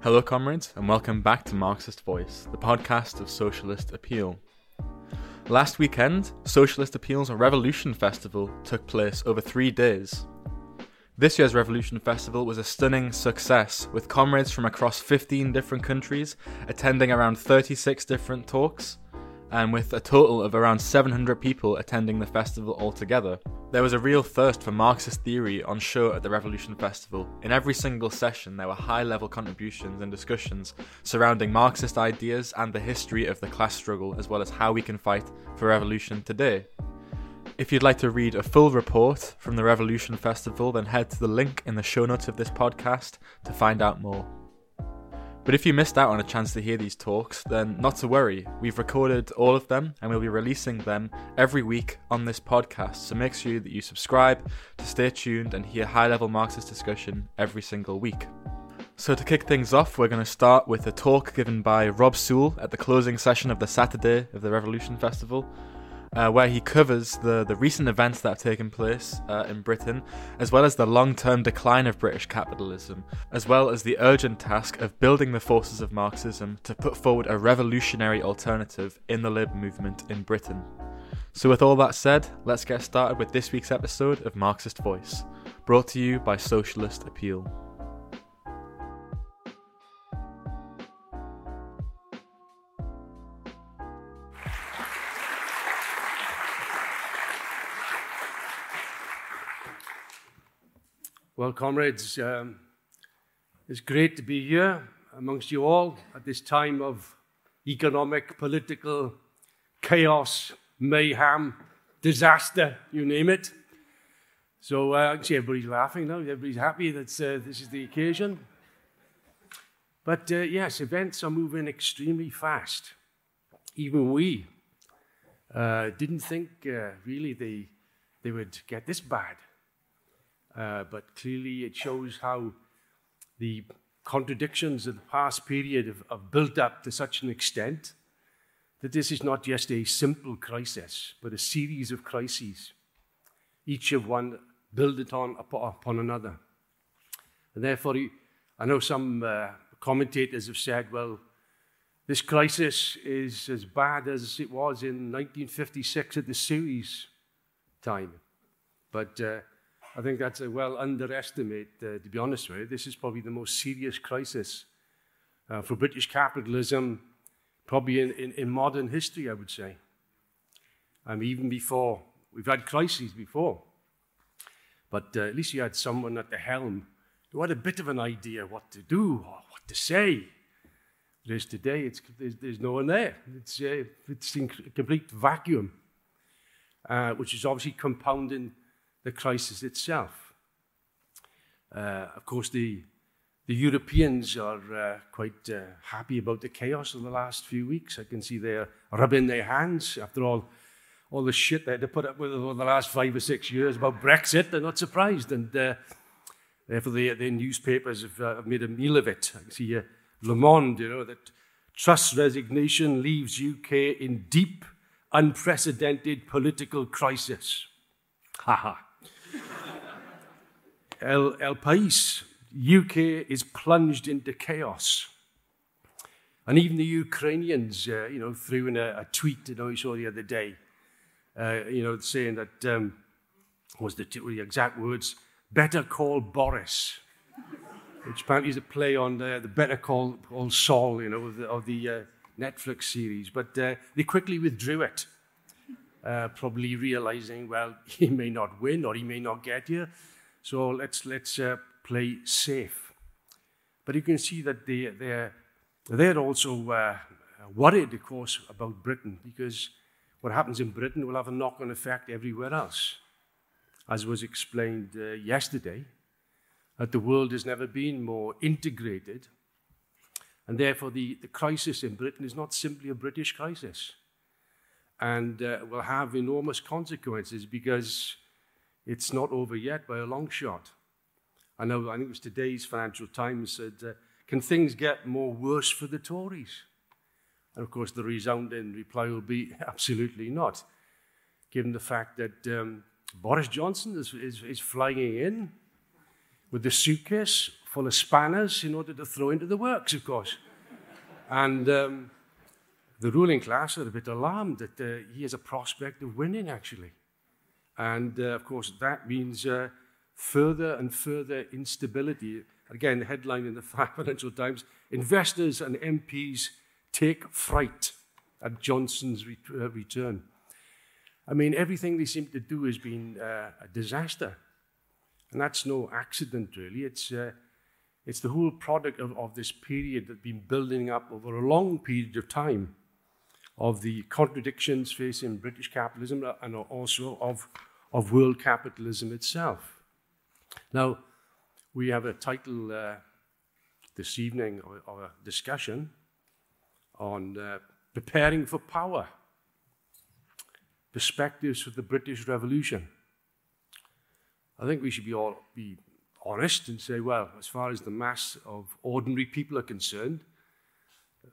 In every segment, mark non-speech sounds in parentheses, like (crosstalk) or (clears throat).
Hello, comrades, and welcome back to Marxist Voice, the podcast of Socialist Appeal. Last weekend, Socialist Appeal's Revolution Festival took place over three days. This year's Revolution Festival was a stunning success, with comrades from across 15 different countries attending around 36 different talks, and with a total of around 700 people attending the festival altogether. There was a real thirst for Marxist theory on show at the Revolution Festival. In every single session, there were high level contributions and discussions surrounding Marxist ideas and the history of the class struggle, as well as how we can fight for revolution today. If you'd like to read a full report from the Revolution Festival, then head to the link in the show notes of this podcast to find out more. But if you missed out on a chance to hear these talks, then not to worry. We've recorded all of them and we'll be releasing them every week on this podcast. So make sure that you subscribe to stay tuned and hear high level Marxist discussion every single week. So, to kick things off, we're going to start with a talk given by Rob Sewell at the closing session of the Saturday of the Revolution Festival uh, where he covers the, the recent events that have taken place uh, in Britain, as well as the long term decline of British capitalism, as well as the urgent task of building the forces of Marxism to put forward a revolutionary alternative in the labour movement in Britain. So, with all that said, let's get started with this week's episode of Marxist Voice, brought to you by Socialist Appeal. Well, comrades, um, it's great to be here amongst you all at this time of economic, political chaos, mayhem, disaster, you name it. So uh, everybody's laughing now. Everybody's happy that uh, this is the occasion. But uh, yes, events are moving extremely fast. Even we uh, didn't think uh, really they, they would get this bad. Uh, but clearly it shows how the contradictions of the past period have, have built up to such an extent that this is not just a simple crisis, but a series of crises, each of one built on upon another. And therefore, I know some uh, commentators have said, well, this crisis is as bad as it was in 1956 at the Suez time. But uh, I think that's a well underestimate, uh, to be honest with you. This is probably the most serious crisis uh, for British capitalism, probably in, in, in, modern history, I would say. Um, even before, we've had crises before, but uh, at least you had someone at the helm who had a bit of an idea what to do or what to say. Whereas today, it's, there's, there's no one there. It's, uh, it's in complete vacuum, uh, which is obviously compounding the crisis itself. Uh, of course, the, the Europeans are uh, quite uh, happy about the chaos of the last few weeks. I can see they're rubbing their hands after all, all the shit they had to put up with over the last five or six years about Brexit. They're not surprised, and uh, therefore the, the newspapers have, uh, have, made a meal of it. I can see uh, Le Monde, you know, that Truss resignation leaves UK in deep, unprecedented political crisis. Ha ha. El, El País, UK is plunged into chaos. And even the Ukrainians, uh, you know, threw in a, a tweet, you know, we saw the other day, uh, you know, saying that, um, was the, the exact words, better call Boris, which apparently is a play on the, the Better Call, call Saul, you know, of the, of the uh, Netflix series. But uh, they quickly withdrew it, uh, probably realizing, well, (laughs) he may not win or he may not get here. So let's, let's uh, play safe. But you can see that they, they're, they're also uh, worried, of course, about Britain because what happens in Britain will have a knock on effect everywhere else. As was explained uh, yesterday, that the world has never been more integrated. And therefore, the, the crisis in Britain is not simply a British crisis and uh, will have enormous consequences because it's not over yet by a long shot. I know, I think it was today's Financial Times said, uh, can things get more worse for the Tories? And of course, the resounding reply will be (laughs) absolutely not, given the fact that um, Boris Johnson is, is, is flying in with the suitcase full of spanners in order to throw into the works, of course. And um, the ruling class are a bit alarmed that uh, he has a prospect of winning, actually. And uh, of course, that means uh, further and further instability. Again, the headline in the (laughs) Financial Times investors and MPs take fright at Johnson's ret- uh, return. I mean, everything they seem to do has been uh, a disaster. And that's no accident, really. It's, uh, it's the whole product of, of this period that's been building up over a long period of time of the contradictions facing British capitalism and also of, of world capitalism itself. Now, we have a title uh, this evening of, a discussion on uh, preparing for power perspectives of the British Revolution. I think we should be all be honest and say, well, as far as the mass of ordinary people are concerned,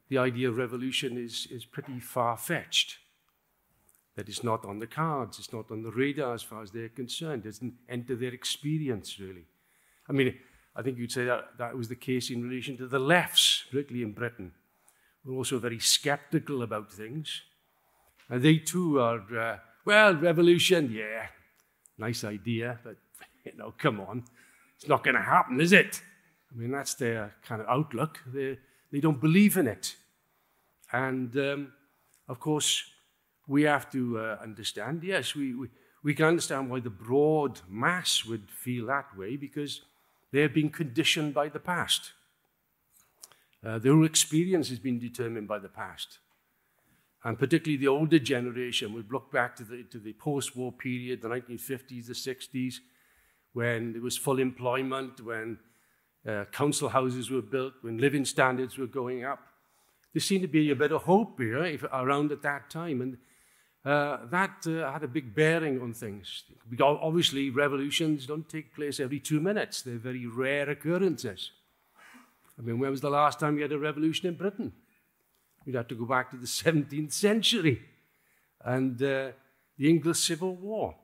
the idea of revolution is, is pretty far fetched. That it's not on the cards, it's not on the radar as far as they're concerned. It doesn't enter their experience, really. I mean, I think you'd say that that was the case in relation to the lefts, particularly in Britain. We're also very skeptical about things. And they too are, uh, well, revolution, yeah, nice idea, but, you know, come on. It's not going to happen, is it? I mean, that's their kind of outlook. They, they don't believe in it. And, um, of course, we have to uh, understand, yes, we, we, we can understand why the broad mass would feel that way because they have been conditioned by the past. Uh, their experience has been determined by the past and particularly the older generation would look back to the, to the post war period, the 1950s, the 60s, when there was full employment, when uh, council houses were built, when living standards were going up. There seemed to be a bit of hope here if, around at that time, and uh, that uh, had a big bearing on things. Because obviously, revolutions don't take place every two minutes, they're very rare occurrences. I mean, when was the last time you had a revolution in Britain? You'd have to go back to the (laughs) 17th century and uh, the English Civil War.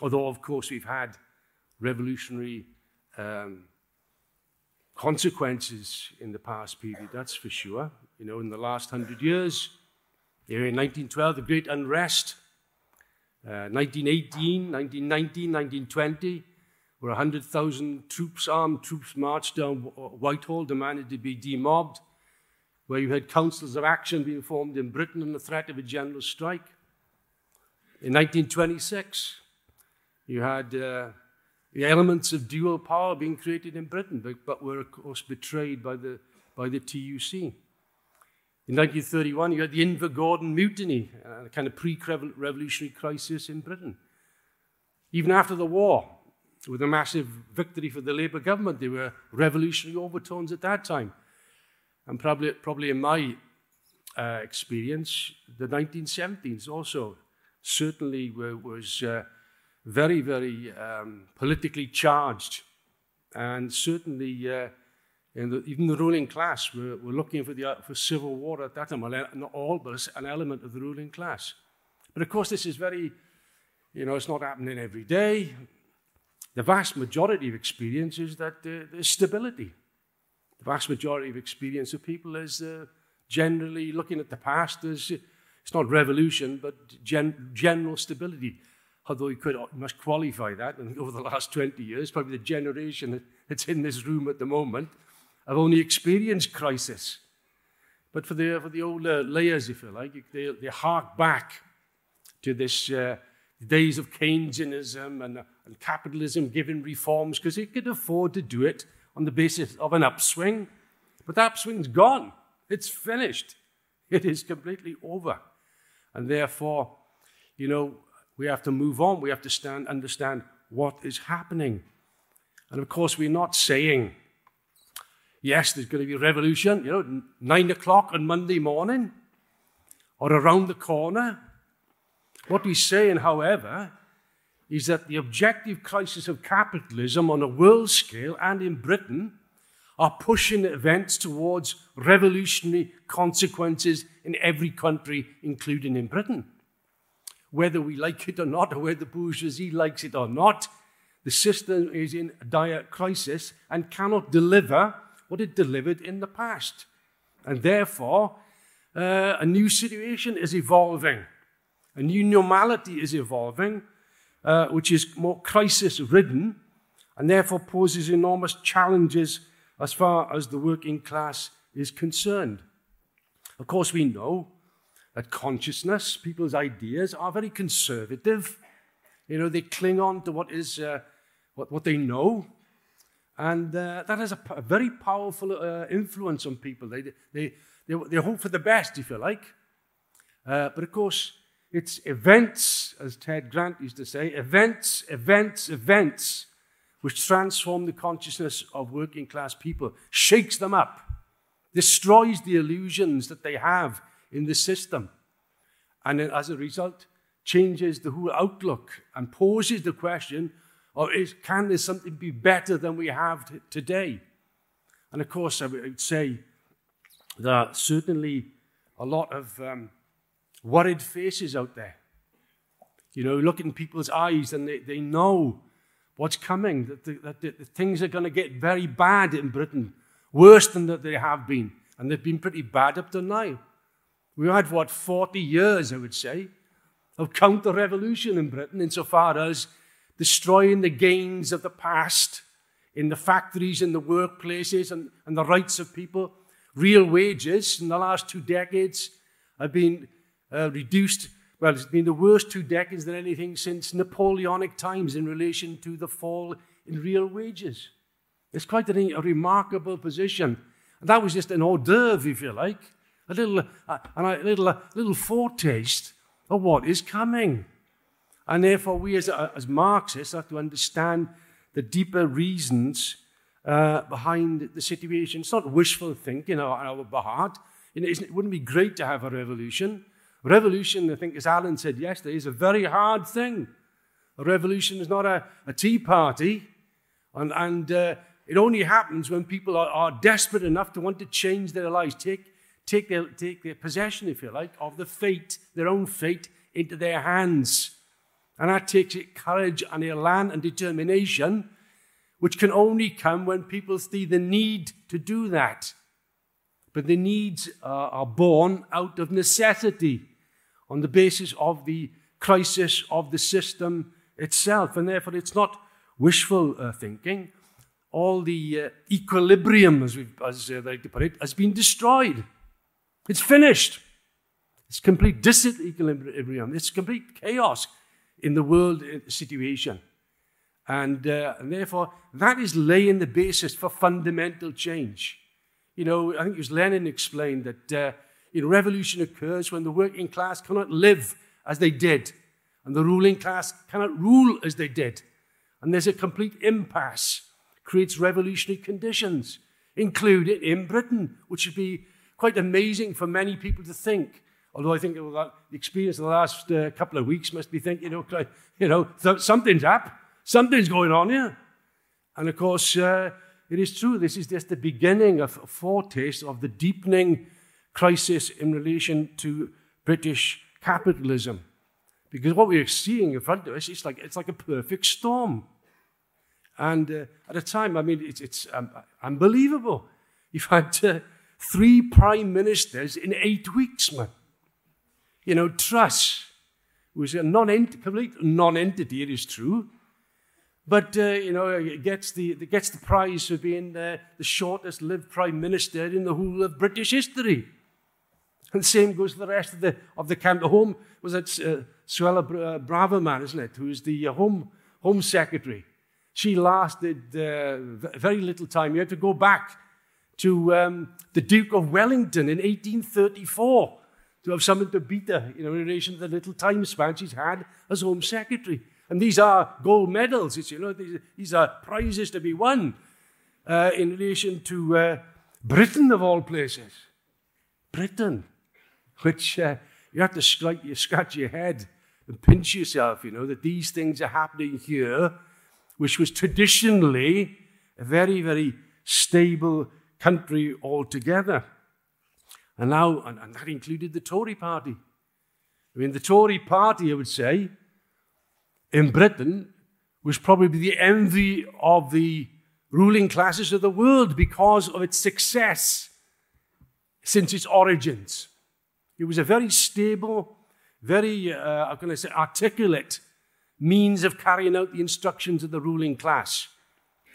Although, of course, we've had revolutionary um, consequences in the past period, that's for sure. You know, in the last hundred years, in 1912, the Great Unrest, uh, 1918, 1919, 1920, where 100,000 troops, armed troops, marched down Whitehall, demanded to be demobbed where you had councils of action being formed in Britain on the threat of a general strike. In 1926, you had uh, the elements of dual power being created in Britain, but, but were, of course, betrayed by the, by the TUC. In 1931, you had the Invergordon Mutiny, a kind of pre revolutionary crisis in Britain. Even after the war, with a massive victory for the Labour government, there were revolutionary overtones at that time. And probably, probably in my uh, experience, the 1970s also certainly were, was uh, very, very um, politically charged. And certainly, uh, the, even the ruling class were, were looking for, the, uh, for civil war at that time. Not all, but an element of the ruling class. But of course, this is very, you know, it's not happening every day. The vast majority of experience is that uh, there's stability. The vast majority of experience of people is uh, generally looking at the past as it's not revolution, but gen- general stability. Although you could you must qualify that, and over the last 20 years, probably the generation that's in this room at the moment have only experienced crisis. But for the, for the older layers, if you like, they, they hark back to this uh, days of Keynesianism and, and capitalism giving reforms because it could afford to do it on the basis of an upswing, but that upswing's gone. It's finished. (laughs) It is completely over. And therefore, you know, we have to move on. We have to stand, understand what is happening. And of course, we're not saying, yes, there's going to be revolution, you know, nine o'clock on Monday morning or around the corner. What we're saying, however, is that the objective crisis of capitalism on a world scale and in Britain are pushing events towards revolutionary consequences in every country, including in Britain. Whether we like it or not, or whether the bourgeoisie likes it or not, the system is in dire crisis and cannot deliver what it delivered in the past. And therefore, uh, a new situation is evolving. A new normality is evolving, uh, which is more crisis ridden and therefore poses enormous challenges as far as the working class is concerned. Of course, we know that consciousness, people's ideas, are very conservative. You know, they cling on to what is uh, what, what they know, and uh, that has a, a, very powerful uh, influence on people. They, they, they, they hope for the best, if you like. Uh, but of course, it's events, as Ted Grant used to say, events, events, events, which transform the consciousness of working class people, shakes them up, destroys the illusions that they have in the system, and as a result, changes the whole outlook and poses the question or is, can there something be better than we have t- today? And of course, I would say that certainly a lot of um, worried faces out there. You know, look in people's eyes and they, they know what's coming, that, the, that the, the things are going to get very bad in Britain, worse than that they have been. And they've been pretty bad up to now. We've had, what, 40 years, I would say, of counter revolution in Britain, insofar as destroying the gains of the past in the factories, in the workplaces, and, and the rights of people. Real wages in the last two decades have been uh, reduced. Well, it's been the worst two decades than anything since Napoleonic times in relation to the fall in real wages. It's quite a, a remarkable position. And that was just an hors d'oeuvre, if you like, a little, uh, a little, a little foretaste of what is coming. And therefore, we as, as Marxists have to understand the deeper reasons uh, behind the situation. It's not wishful thinking on our behalf. You know, it wouldn't be great to have a revolution. Revolution, I think, as Alan said yesterday, is a very hard thing. A revolution is not a, a tea party, and, and uh, it only happens when people are, are, desperate enough to want to change their lives, take, take, their, take their possession, if you like, of the fate, their own fate, into their hands. And that takes courage and elan and determination, which can only come when people see the need to do that. But the needs are born out of necessity on the basis of the crisis of the system itself. And therefore, it's not wishful uh, thinking. All the uh, equilibrium, as, as uh, they like to put it, has been destroyed. It's finished. It's complete disequilibrium. It's complete chaos in the world situation. And, uh, and therefore, that is laying the basis for fundamental change. You know, I think it was Lenin explained that uh, you know, revolution occurs when the working class cannot live as they did, and the ruling class cannot rule as they did. And there's a complete impasse, creates revolutionary conditions, including in Britain, which would be quite amazing for many people to think Although I think the experience of the last uh, couple of weeks must be thinking, you know, you know something's up, something's going on here. And of course, uh, it is true, this is just the beginning of a foretaste of the deepening crisis in relation to British capitalism. Because what we're seeing in front of us is like, it's like a perfect storm. And uh, at a time, I mean, it's, it's um, unbelievable. You've had uh, three prime ministers in eight weeks, man. You know, Truss was a non complete non-entity, it is true, but uh, you know, gets the gets the prize for being uh, the shortest lived prime minister in the whole of British history. And the same goes for the rest of the of the camp. The home was it uh, Suella uh, Braverman, isn't it? Who's the uh, home home secretary? She lasted uh, very little time. You have to go back to um, the Duke of Wellington in 1834 to have something to beat her, you know, in relation to the little time span she's had as Home Secretary. And these are gold medals, it's, you know, these, these are prizes to be won uh, in relation to uh, Britain, of all places. Britain, which uh, you have to you scratch your head and pinch yourself, you know, that these things are happening here, which was traditionally a very, very stable country altogether. And now, and, and that included the Tory party. I mean, the Tory party, I would say, in Britain was probably the envy of the ruling classes of the world because of its success since its origins. It was a very stable, very, uh, I'm going to say, articulate means of carrying out the instructions of the ruling class.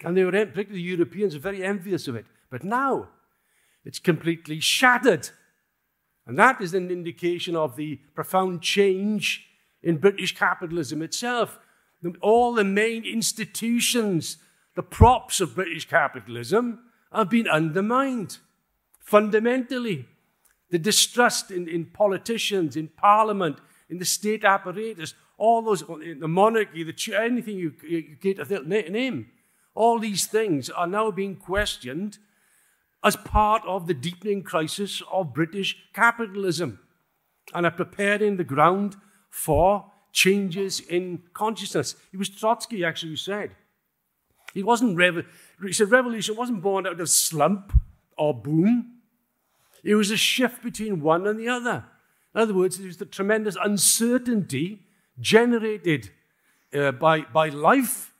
And they were, particularly the Europeans, were very envious of it. But now, it's completely shattered. And that is an indication of the profound change in British capitalism itself. All the main institutions, the props of British capitalism, have been undermined fundamentally. The distrust in, in politicians, in parliament, in the state apparatus, all those, the monarchy, the anything you, you get a name, all these things are now being questioned as part of the deepening crisis of British capitalism and are preparing the ground for changes in consciousness. It was Trotsky actually who said. He wasn't rev- he said revolution wasn't born out of slump or boom. It was a shift between one and the other. In other words, it was the tremendous uncertainty generated uh, by, by life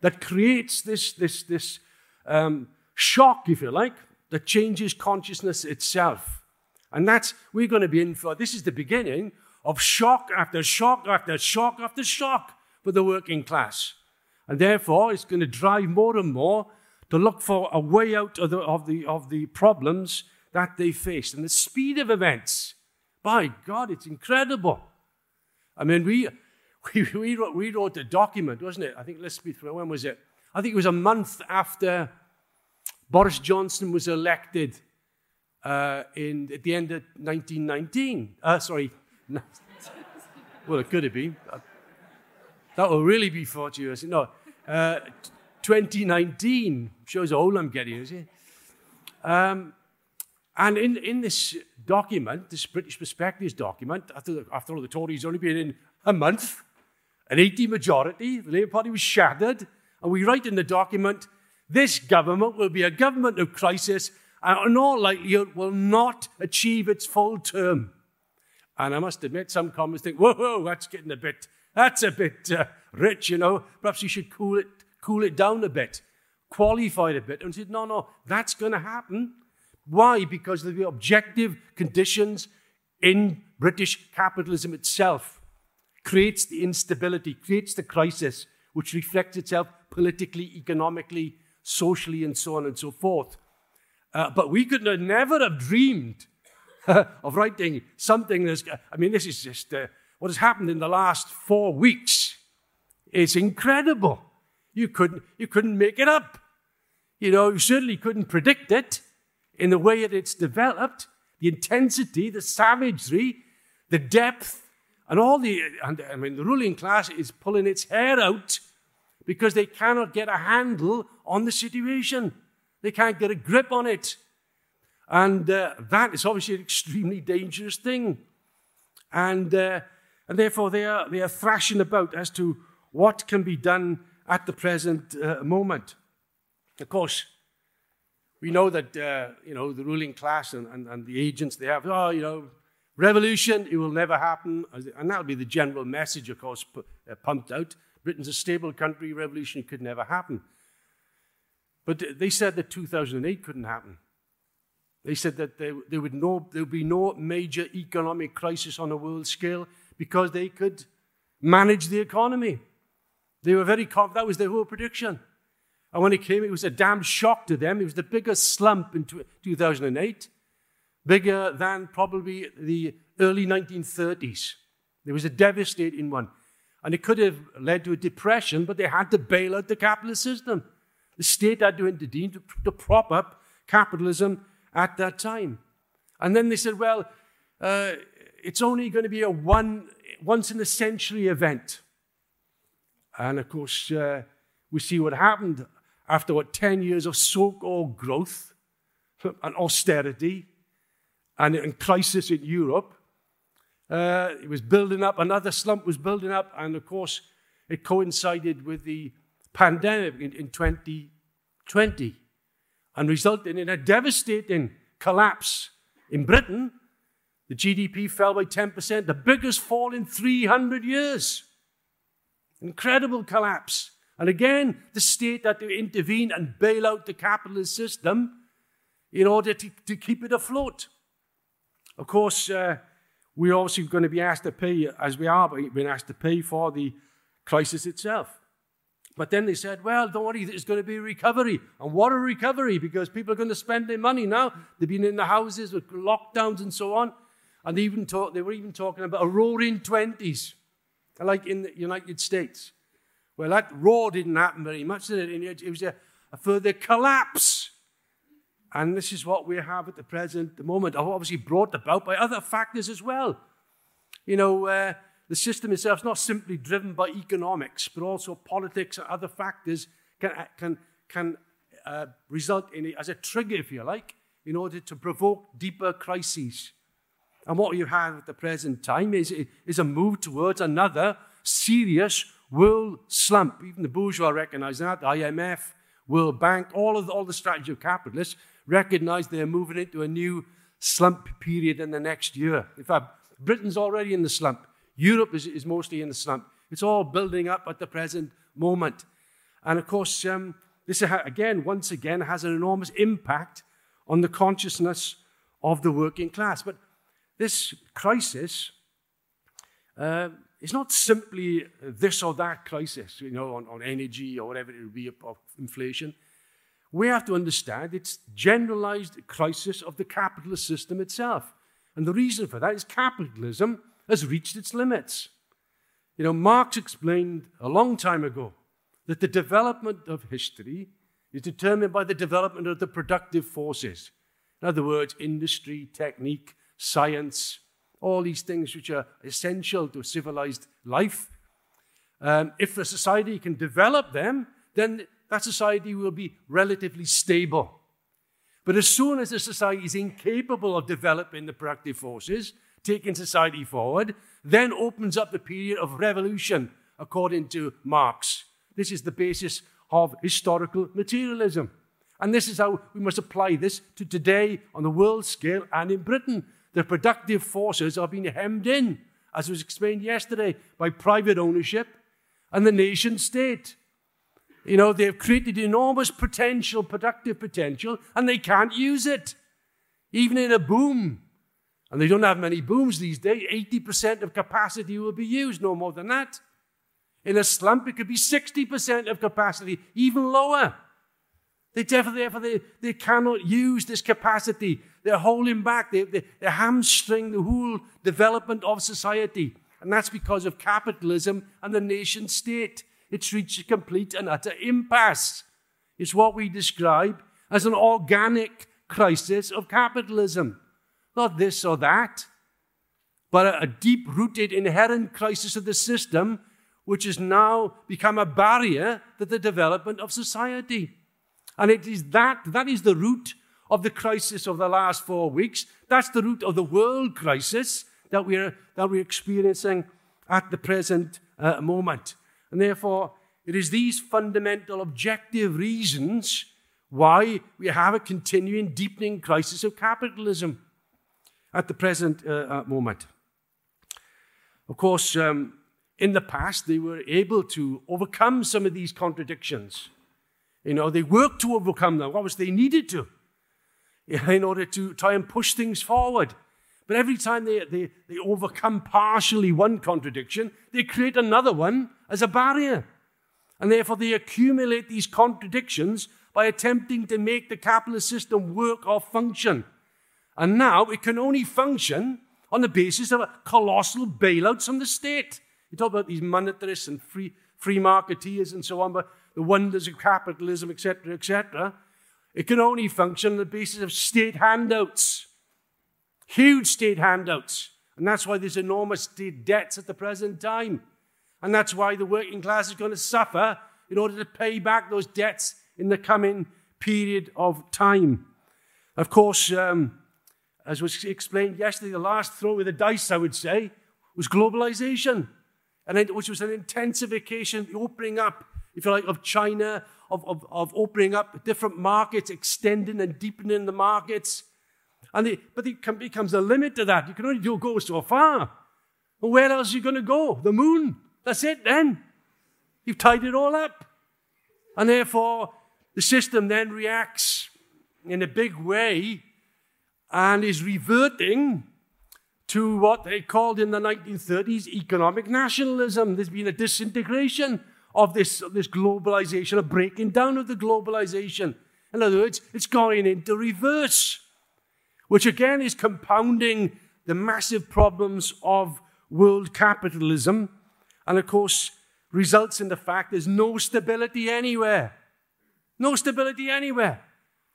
that creates this, this, this um, shock, if you like, that changes consciousness itself. And that's, we're going to be in for, this is the beginning of shock after shock after shock after shock for the working class. And therefore, it's going to drive more and more to look for a way out of the, of the, of the problems that they face. And the speed of events, by God, it's incredible. I mean, we, (laughs) we, we, wrote, we wrote a document, wasn't it? I think, let's be when was it? I think it was a month after Boris Johnson was elected uh, in, at the end of 1919. Uh, sorry. (laughs) well, it could have been. That will really be 40 years. No, uh, 2019 shows how old I'm getting, is it? Um, and in, in this document, this British Perspectives document, after, after all, the Tories only been in a month, an 80 majority, the Labour Party was shattered, and we write in the document this government will be a government of crisis and in all likelihood will not achieve its full term. And I must admit, some comments think, whoa, whoa that's getting a bit, that's a bit uh, rich, you know. Perhaps you should cool it, cool it down a bit, qualify it a bit. And said, no, no, that's going to happen. Why? Because the objective conditions in British capitalism itself creates the instability, creates the crisis, which reflects itself politically, economically, socially, and so on and so forth. Uh, but we could never have dreamed (laughs) of writing something that's, I mean, this is just uh, what has happened in the last four weeks. It's incredible. You couldn't, you couldn't make it up. You know, you certainly couldn't predict it in the way that it's developed, the intensity, the savagery, the depth, and all the, and, I mean, the ruling class is pulling its hair out because they cannot get a handle on the situation. They can't get a grip on it. And uh, that is obviously an extremely dangerous thing. And, uh, and therefore, they are, they are thrashing about as to what can be done at the present uh, moment. Of course, we know that uh, you know the ruling class and, and, and the agents they have. Oh, you know, revolution it will never happen, and that'll be the general message, of course, uh, pumped out. Britain's a stable country, revolution could never happen. But they said that 2008 couldn't happen. They said that there, there, would, no, there would be no major economic crisis on a world scale because they could manage the economy. They were very confident. That was their whole prediction. And when it came, it was a damn shock to them. It was the biggest slump in 2008, bigger than probably the early 1930s. There was a devastating one. And it could have led to a depression, but they had to bail out the capitalist system. The state had to intervene to, to prop up capitalism at that time. And then they said, well, uh, it's only going to be a one, once in a century event. And of course, uh, we see what happened after what 10 years of so-called growth and austerity and, and crisis in Europe. Uh, it was building up, another slump was building up, and of course, it coincided with the pandemic in, in 2020 and resulted in a devastating collapse. In Britain, the GDP fell by 10%, the biggest fall in 300 years. Incredible collapse. And again, the state had to intervene and bail out the capitalist system in order to, to keep it afloat. Of course, uh, we're obviously going to be asked to pay, as we are being asked to pay for the crisis itself. But then they said, well, don't worry, there's going to be a recovery. And what a recovery, because people are going to spend their money now. They've been in the houses with lockdowns and so on. And they, even talk, they were even talking about a roaring 20s, like in the United States. Well, that roar didn't happen very much, did it? It was a, a further collapse. And this is what we have at the present the moment, obviously brought about by other factors as well. You know, uh, the system itself is not simply driven by economics, but also politics and other factors can, can, can uh, result in it as a trigger, if you like, in order to provoke deeper crises. And what you have at the present time is, is a move towards another serious world slump. Even the bourgeois recognize that, the IMF, World Bank, all of the, all the strategy of capitalists recognize they're moving into a new slump period in the next year. In fact, Britain's already in the slump. Europe is, is mostly in the slump. It's all building up at the present moment. And of course, um, this again, once again, has an enormous impact on the consciousness of the working class. But this crisis uh, is not simply this or that crisis, you know, on, on energy or whatever it would be of inflation. We have to understand it's generalized crisis of the capitalist system itself. And the reason for that is capitalism has reached its limits. You know, Marx explained a long time ago that the development of history is determined by the development of the productive forces. In other words, industry, technique, science, all these things which are essential to civilized life. Um, if the society can develop them, then that society will be relatively stable. But as soon as a society is incapable of developing the productive forces, taking society forward, then opens up the period of revolution, according to Marx. This is the basis of historical materialism. And this is how we must apply this to today on the world scale and in Britain. The productive forces are being hemmed in, as was explained yesterday, by private ownership and the nation state. You know, they've created enormous potential, productive potential, and they can't use it. Even in a boom, and they don't have many booms these days. 80% of capacity will be used, no more than that. In a slump, it could be 60% of capacity, even lower. They therefore, they, they cannot use this capacity. They're holding back, they, they, they hamstring the whole development of society. And that's because of capitalism and the nation state. It's reached a complete and utter impasse. It's what we describe as an organic crisis of capitalism. Not this or that, but a deep rooted inherent crisis of the system, which has now become a barrier to the development of society. And it is that, that is the root of the crisis of the last four weeks. That's the root of the world crisis that we're, that we're experiencing at the present uh, moment. And therefore, it is these fundamental objective reasons why we have a continuing deepening crisis of capitalism at the present uh, uh, moment. Of course, um, in the past, they were able to overcome some of these contradictions. You know, they worked to overcome them. What was they needed to (laughs) in order to try and push things forward. But every time they, they, they overcome partially one contradiction, they create another one as a barrier. And therefore, they accumulate these contradictions by attempting to make the capitalist system work or function. And now it can only function on the basis of a colossal bailouts from the state. You talk about these monetarists and free, free marketeers and so on, but the wonders of capitalism, etc., etc. It can only function on the basis of state handouts, huge state handouts. And that's why there's enormous state debts at the present time. And that's why the working class is going to suffer in order to pay back those debts in the coming period of time. Of course, um, as was explained yesterday, the last throw of the dice, I would say, was globalization, and it, which was an intensification, the opening up, if you like, of China, of, of, of opening up different markets, extending and deepening the markets. And the, but it becomes a limit to that. You can only go so far. Where else are you going to go? The moon. That's it then. You've tied it all up. And therefore, the system then reacts in a big way and is reverting to what they called in the 1930s economic nationalism. There's been a disintegration of this, this globalization, a breaking down of the globalization. In other words, it's going into reverse, which again is compounding the massive problems of world capitalism, and of course, results in the fact there's no stability anywhere. No stability anywhere.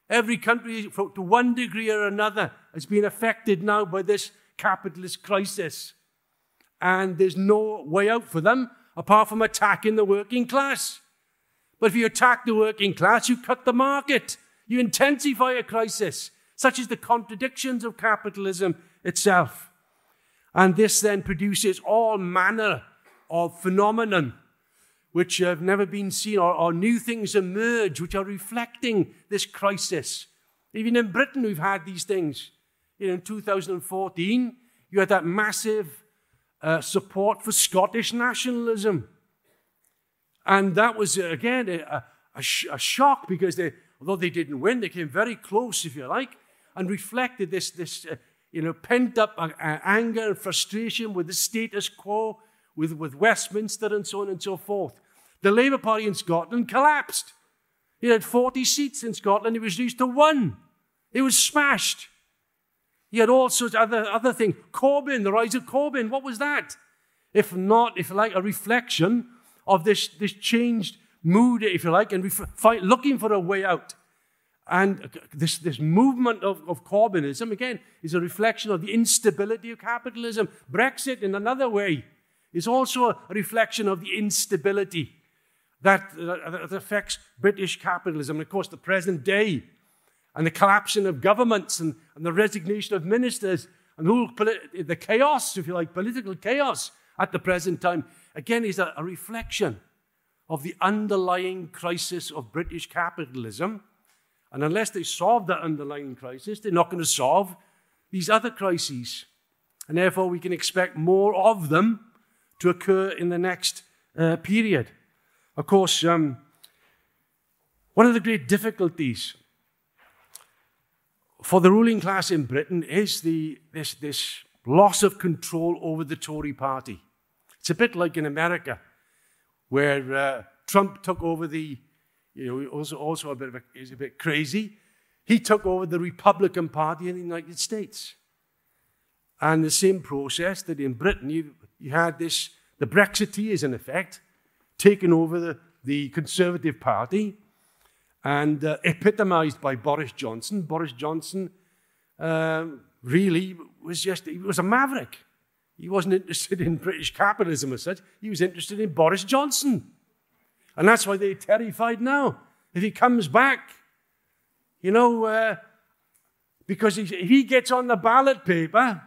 Every country, to one degree or another, has been affected now by this capitalist crisis. And there's no way out for them apart from attacking the working class. But if you attack the working class, you cut the market. You intensify a crisis, such as the contradictions of capitalism itself. And this then produces all manner of phenomenon which have never been seen, or, or new things emerge which are reflecting this crisis. Even in Britain, we've had these things. You know, in 2014, you had that massive uh, support for Scottish nationalism. And that was, uh, again, a, a, sh- a, shock because they, although they didn't win, they came very close, if you like, and reflected this, this uh, you know, pent up uh, anger and frustration with the status quo with, with Westminster and so on and so forth. The Labour Party in Scotland collapsed. It had 40 seats in Scotland, it was reduced to one. It was smashed. He had all sorts of other, other things. Corbyn, the rise of Corbyn, what was that? If not, if you like, a reflection of this, this changed mood, if you like, and ref- looking for a way out. And this, this movement of, of Corbynism, again, is a reflection of the instability of capitalism. Brexit, in another way, is also a reflection of the instability that, that affects British capitalism. And of course, the present day and the collapsing of governments and, and the resignation of ministers and the, the chaos, if you like, political chaos at the present time, again, is a, a reflection of the underlying crisis of British capitalism. And unless they solve that underlying crisis, they're not going to solve these other crises. And therefore, we can expect more of them to occur in the next uh, period. Of course, um, one of the great difficulties for the ruling class in Britain is the, this, this loss of control over the Tory party. It's a bit like in America, where uh, Trump took over the, you know, also, also a bit of a, is a bit crazy. He took over the Republican Party in the United States. And the same process that in Britain, you, you had this, the Brexiteers in effect, taken over the, the Conservative Party and uh, epitomized by Boris Johnson. Boris Johnson um, really was just, he was a maverick. He wasn't interested in British capitalism as such, he was interested in Boris Johnson. And that's why they're terrified now. If he comes back, you know, uh, because if he gets on the ballot paper,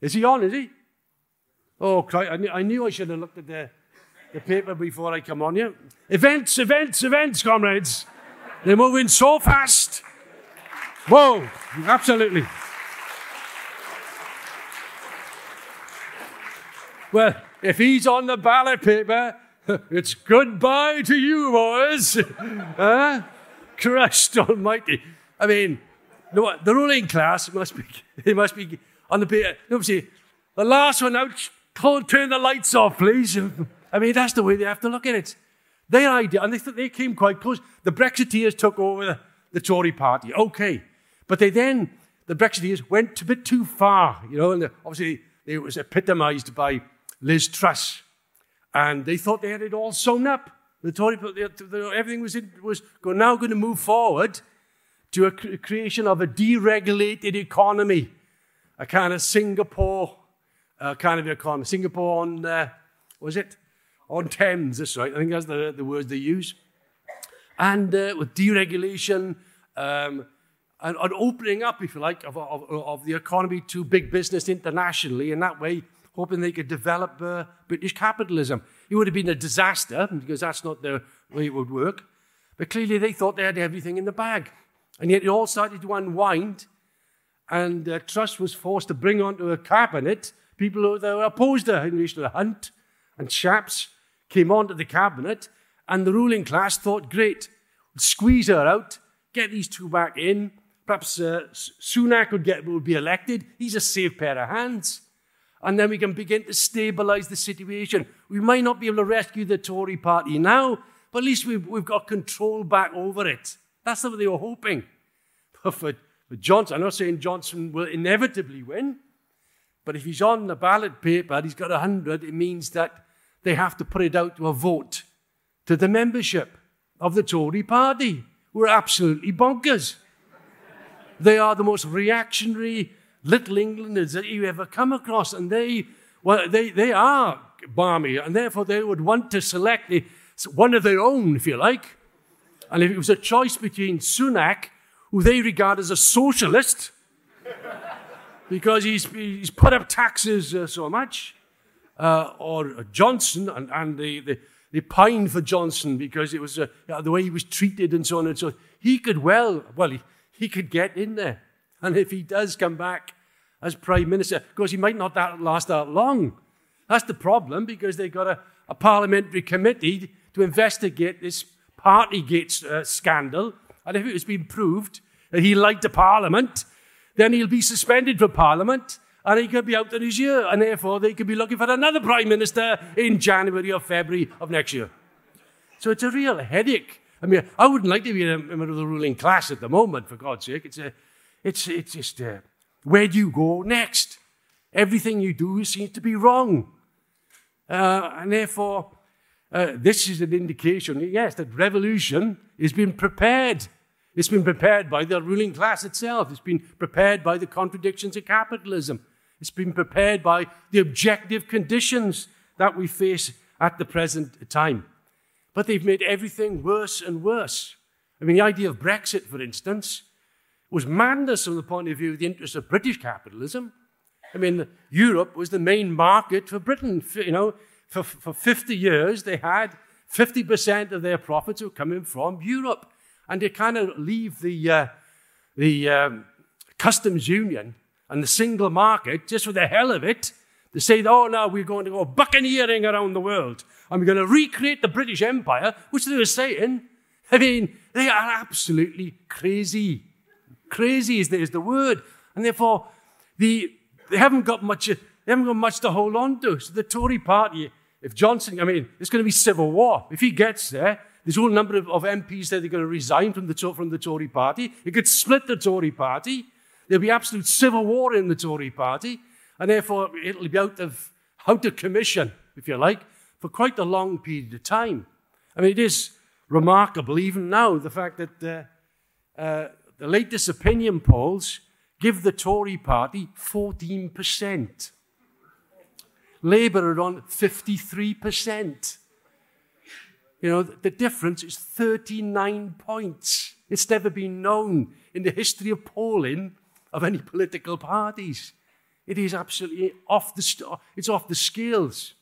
is he on, is he? Oh, I knew I should have looked at the the paper before I come on here. Events, events, events, comrades. They're moving so fast. Whoa, absolutely. Well, if he's on the ballot paper, (laughs) it's goodbye to you, boys. (laughs) huh? Christ almighty. I mean, the, the ruling class must be, (laughs) they must be on the paper. see, the last one out, turn the lights off, please. I mean, that's the way they have to look at it. Their idea, and they, they came quite close. The Brexiteers took over the, the Tory party. Okay. But they then, the Brexiteers went a bit too far, you know, and obviously it was epitomized by Liz Truss. And they thought they had it all sewn up. The Tory, everything was, in, was now going to move forward to a creation of a deregulated economy, a kind of Singapore uh, kind of economy. Singapore on, uh, was it? on Thames, that's right. I think that's the, the words they use. And uh, with deregulation um, and, and, opening up, if you like, of, of, of, the economy to big business internationally, in that way hoping they could develop uh, British capitalism. It would have been a disaster because that's not the way it would work. But clearly they thought they had everything in the bag. And yet it all started to unwind, and uh, Truss was forced to bring onto a cabinet people who were opposed to to Hunt and chaps came onto the cabinet And the ruling class thought, great, squeeze her out, get these two back in. Perhaps uh, Sunak would, get, would be elected. He's a safe pair of hands. And then we can begin to stabilize the situation. We might not be able to rescue the Tory party now, but at least we've, we've got control back over it. That's what they were hoping. (laughs) But for, for Johnson, I'm not saying Johnson will inevitably win, but if he's on the ballot paper, he's got 100, it means that they have to put it out to a vote to the membership of the Tory party, We're absolutely bonkers. they are the most reactionary little Englanders that you ever come across, and they, well, they, they are barmy, and therefore they would want to select one of their own, if you like. And if it was a choice between Sunak, who they regard as a socialist, because he's, he's put up taxes uh, so much, uh, or Johnson, and, and they, they, they pined for Johnson because it was uh, the way he was treated and so on and so on. He could well, well, he, he could get in there. And if he does come back as Prime Minister, of course, he might not that last that long. That's the problem because they've got a, a parliamentary committee to investigate this Partygate uh, scandal. And if it has been proved that he lied to Parliament, then he'll be suspended from Parliament and he could be out in his year. And therefore, they could be looking for another Prime Minister in January or February of next year. So it's a real headache. I mean, I wouldn't like to be a member of the ruling class at the moment, for God's sake. It's, a, it's, it's just, uh, where do you go next? Everything you do seems to be wrong. Uh, and therefore, uh, this is an indication, yes, that revolution is being prepared. It's been prepared by the ruling class itself. It's been prepared by the contradictions of capitalism. It's been prepared by the objective conditions that we face at the present time. But they've made everything worse and worse. I mean, the idea of Brexit, for instance, was madness from the point of view of the interests of British capitalism. I mean, Europe was the main market for Britain. You know, for, for 50 years, they had 50% of their profits were coming from Europe. And they kind of leave the, uh, the um, customs union and the single market just for the hell of it. They say, oh, now we're going to go buccaneering around the world and we're going to recreate the British Empire, which they were saying. I mean, they are absolutely crazy. Crazy is the, is the word. And therefore, the, they haven't got much. They haven't got much to hold on to. So the Tory party if Johnson, I mean, it's going to be civil war. If he gets there, a whole number of, of MPs that are going to resign from the, from the Tory party. It could split the Tory party. There'll be absolute civil war in the Tory party. And therefore, it'll be out of, out of commission, if you like, for quite a long period of time. I mean, it is remarkable, even now, the fact that uh, uh, the latest opinion polls give the Tory party 14%. Labour are on 53%. You know, the difference is 39 points. It's never been known in the history of polling of any political parties. It is absolutely off the, it's off the scales.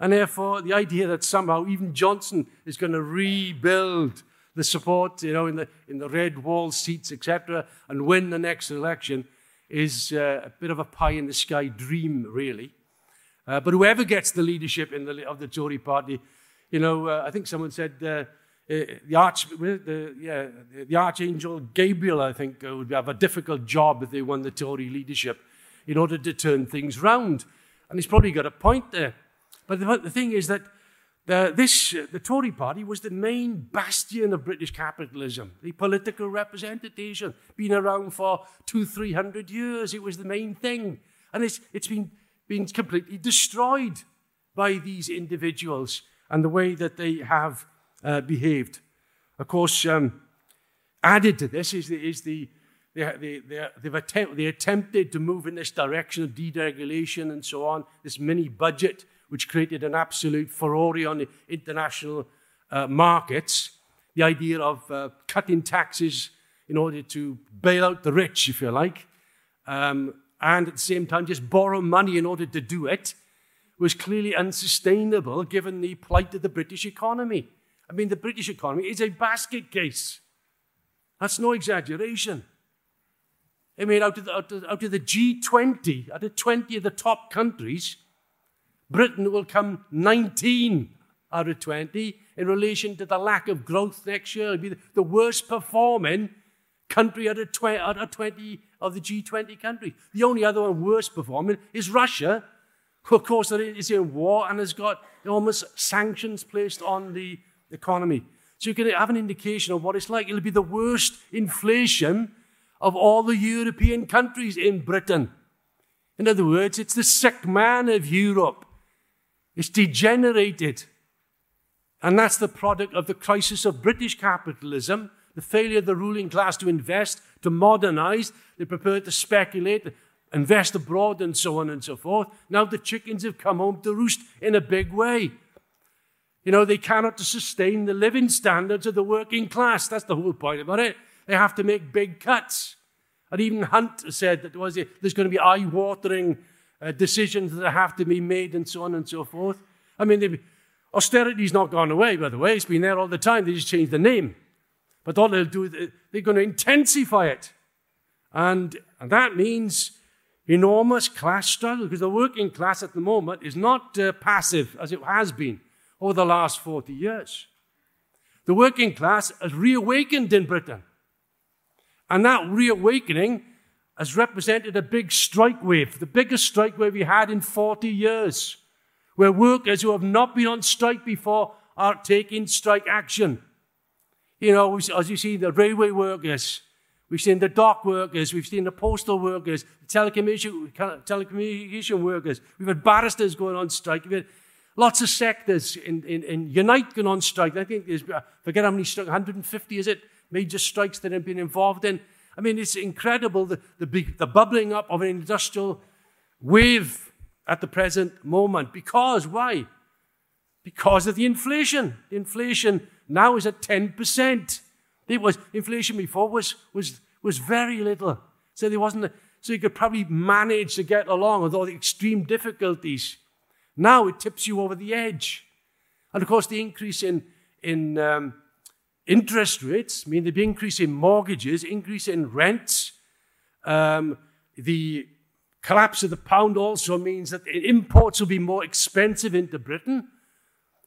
And therefore, the idea that somehow even Johnson is going to rebuild the support, you know, in the, in the red wall seats, etc., and win the next election is uh, a bit of a pie in the sky dream, really. Uh, but whoever gets the leadership the, of the Tory party, you know, uh, I think someone said uh, uh the, arch, the, yeah, the Archangel Gabriel, I think, uh, would have a difficult job if they won the Tory leadership in order to turn things round. And he's probably got a point there. But the, the thing is that the, this, the Tory party was the main bastion of British capitalism, the political representation, been around for two, three hundred years. It was the main thing. And it's, it's been been completely destroyed by these individuals and the way that they have uh, behaved. Of course, um, added to this is the, is the they, they, they've attempt, they attempted to move in this direction of deregulation and so on, this mini budget, which created an absolute furore on the international uh, markets. The idea of uh, cutting taxes in order to bail out the rich, if you like. Um, and at the same time just borrow money in order to do it was clearly unsustainable given the plight of the British economy. I mean, the British economy is a basket case. That's no exaggeration. I mean, out of, the, out, of, out of the G20, out of 20 of the top countries, Britain will come 19 out of 20. in relation to the lack of growth next year. It'll be the worst performing country out of 20, out of 20 of the G20 countries. The only other one worse performing is Russia, of course, is in war and has got enormous sanctions placed on the economy. So you can have an indication of what it's like. It'll be the worst inflation of all the European countries in Britain. In other words, it's the sick man of Europe. It's degenerated. And that's the product of the crisis of British capitalism, the failure of the ruling class to invest, to modernize. They're prepared to speculate, invest abroad, and so on and so forth. Now the chickens have come home to roost in a big way. You know, they cannot sustain the living standards of the working class. That's the whole point about it. They have to make big cuts. And even Hunt said that there's going to be eye-watering uh, decisions that have to be made and so on and so forth. I mean, austerity's not gone away, by the way. It's been there all the time. They just changed the name. But all they'll do is they're going to intensify it. And, and that means enormous class struggle because the working class at the moment is not uh, passive as it has been over the last 40 years. The working class has reawakened in Britain. And that reawakening has represented a big strike wave, the biggest strike wave we had in 40 years, where workers who have not been on strike before are taking strike action. You know, as you see, the railway workers, we've seen the dock workers, we've seen the postal workers, the telecommunication, telecommunication workers, we've had barristers going on strike, we've had lots of sectors in, in, in Unite going on strike. I think there's, I forget how many strikes, 150 is it, major strikes that have been involved in. I mean, it's incredible the, the, the bubbling up of an industrial wave at the present moment. Because, why? Because of the inflation. The inflation now is at 10%. It was, inflation before was, was, was very little. So there wasn't, a, so you could probably manage to get along with all the extreme difficulties. Now it tips you over the edge. And of course, the increase in, in um, interest rates mean the increase in mortgages, increase in rents. Um, the collapse of the pound also means that imports will be more expensive into Britain.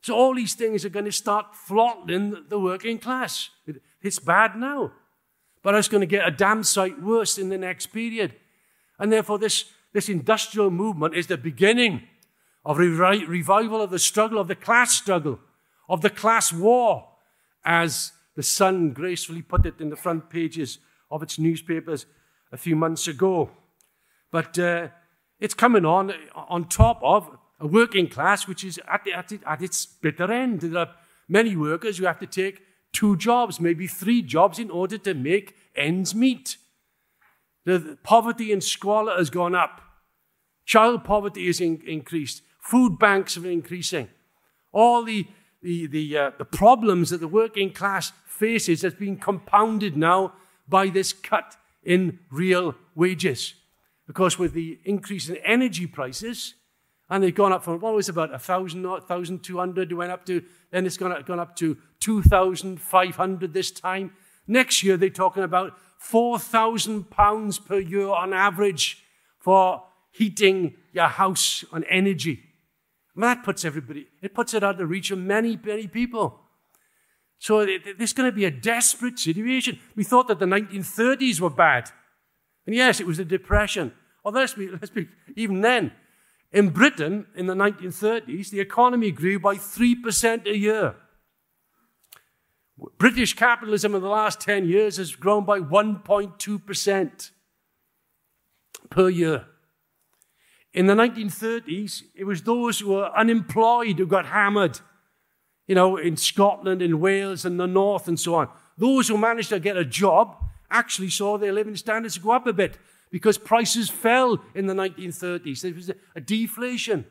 So all these things are going to start throttling the working class. It's bad now, but it's going to get a damn sight worse in the next period. And therefore, this, this industrial movement is the beginning of re- revival of the struggle, of the class struggle, of the class war, as the Sun gracefully put it in the front pages of its newspapers a few months ago. But uh, it's coming on on top of a working class which is at, the, at, the, at its bitter end. There are many workers who have to take two jobs, maybe three jobs, in order to make ends meet. The poverty and squalor has gone up. Child poverty has in, increased. Food banks are increasing. All the, the, the, uh, the problems that the working class faces has been compounded now by this cut in real wages. Because with the increase in energy prices, and they've gone up from what was about 1,000 or 1,200, went up to, then it's gone, gone up to 2,500 this time. Next year, they're talking about 4,000 pounds per year on average for heating your house on energy. And that puts everybody, it puts it out of reach of many, many people. So there's going to be a desperate situation. We thought that the 1930s were bad. And yes, it was the Depression. Well, let's be, let's be, even then, in Britain in the 1930s, the economy grew by 3% a year. British capitalism in the last 10 years has grown by 1.2% per year. In the 1930s, it was those who were unemployed who got hammered, you know, in Scotland, in Wales, and the north, and so on. Those who managed to get a job actually saw their living standards go up a bit because prices fell in the 1930s. There was a deflation.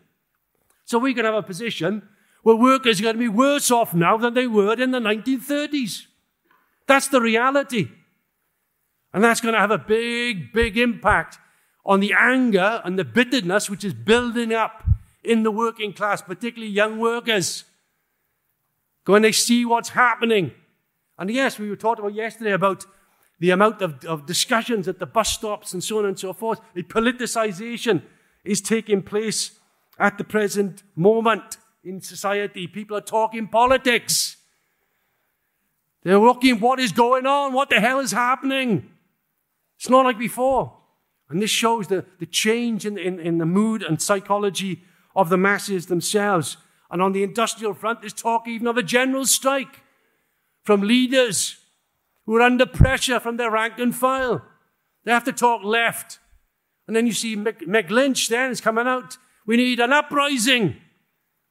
So we're going to have a position where workers are going to be worse off now than they were in the 1930s. That's the reality. And that's going to have a big, big impact on the anger and the bitterness which is building up in the working class, particularly young workers. When they see what's happening. And yes, we were talking about yesterday about the amount of, of discussions at the bus stops and so on and so forth. The politicization is taking place at the present moment in society. People are talking politics. They're looking what is going on, what the hell is happening. It's not like before. And this shows the, the change in, in, in the mood and psychology of the masses themselves. And on the industrial front, there's talk even of a general strike from leaders who are under pressure from their rank and file. They have to talk left. And then you see Mick Lynch then is coming out. We need an uprising.